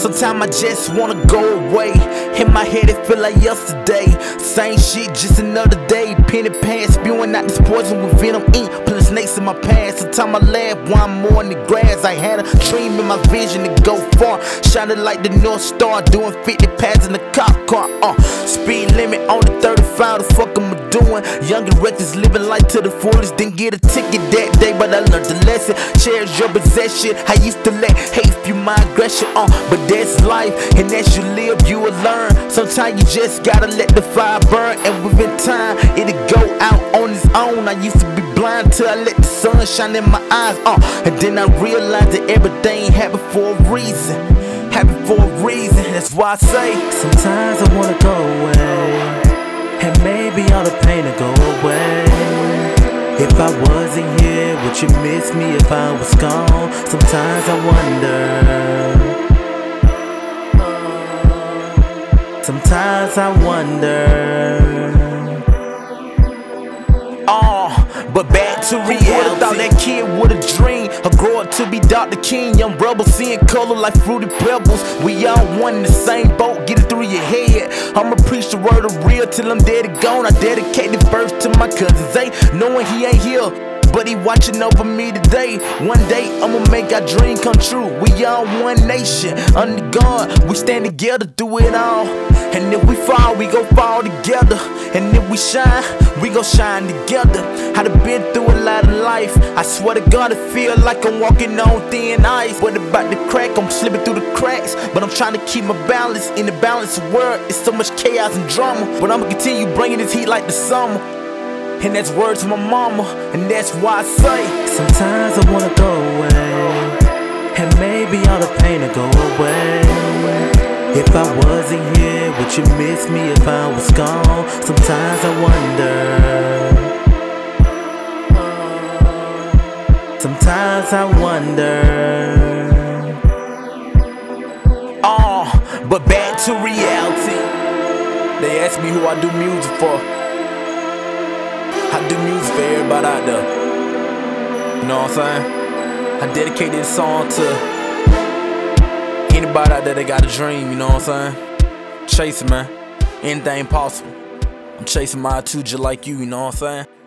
Sometimes I just wanna go away. In my head, it feel like yesterday. Same shit, just another day. Penny pants, spewing out this poison with venom ink. Putting snakes in my pants. Sometimes I laugh I'm more in the grass. I had a dream in my vision to go far. Shining like the North Star, doing 50 pads in the cop car. Uh, speed limit on the doing? Younger reckless, living life to the fullest. Didn't get a ticket that day, but I learned the lesson. Cherish your possession. I used to let hate fuel my aggression. Uh, but that's life, and as you live, you will learn. Sometimes you just gotta let the fire burn, and within time, it'll go out on its own. I used to be blind till I let the sun shine in my eyes. Uh, and then I realized that everything happened for a reason. Happened for a reason. That's why I say Sometimes I wanna go away, I wasn't here, would you miss me if I was gone? Sometimes I wonder. Sometimes I wonder. Uh, but back to reality. Would've thought that kid would have dreamed of grow up to be Dr. King. Young rebel seeing color like fruity pebbles. We all one in the same boat, get it through your head. I'ma preach the word of real till I'm dead and gone. I dedicate this verse to my cousins, they knowing he ain't here. But he watching over me today. One day I'ma make our dream come true. We all one nation under God. We stand together through it all. And if we fall, we gon' fall together. And if we shine, we gon' shine together. I done been through life. I swear to God, it feel like I'm walking on thin ice. What about the crack? I'm slipping through the cracks. But I'm trying to keep my balance in the balanced world. It's so much chaos and drama. But I'ma continue bringing this heat like the summer. And that's words to my mama, and that's why I say Sometimes I wanna go away, and maybe all the pain will go away. If I wasn't here, would you miss me if I was gone? Sometimes I wonder. Sometimes I wonder. Uh, but back to reality. They ask me who I do music for. I do music for everybody out there. You know what I'm saying? I dedicate this song to anybody out there that got a dream, you know what I'm saying? Chasing, man. Anything possible. I'm chasing my 2 just like you, you know what I'm saying?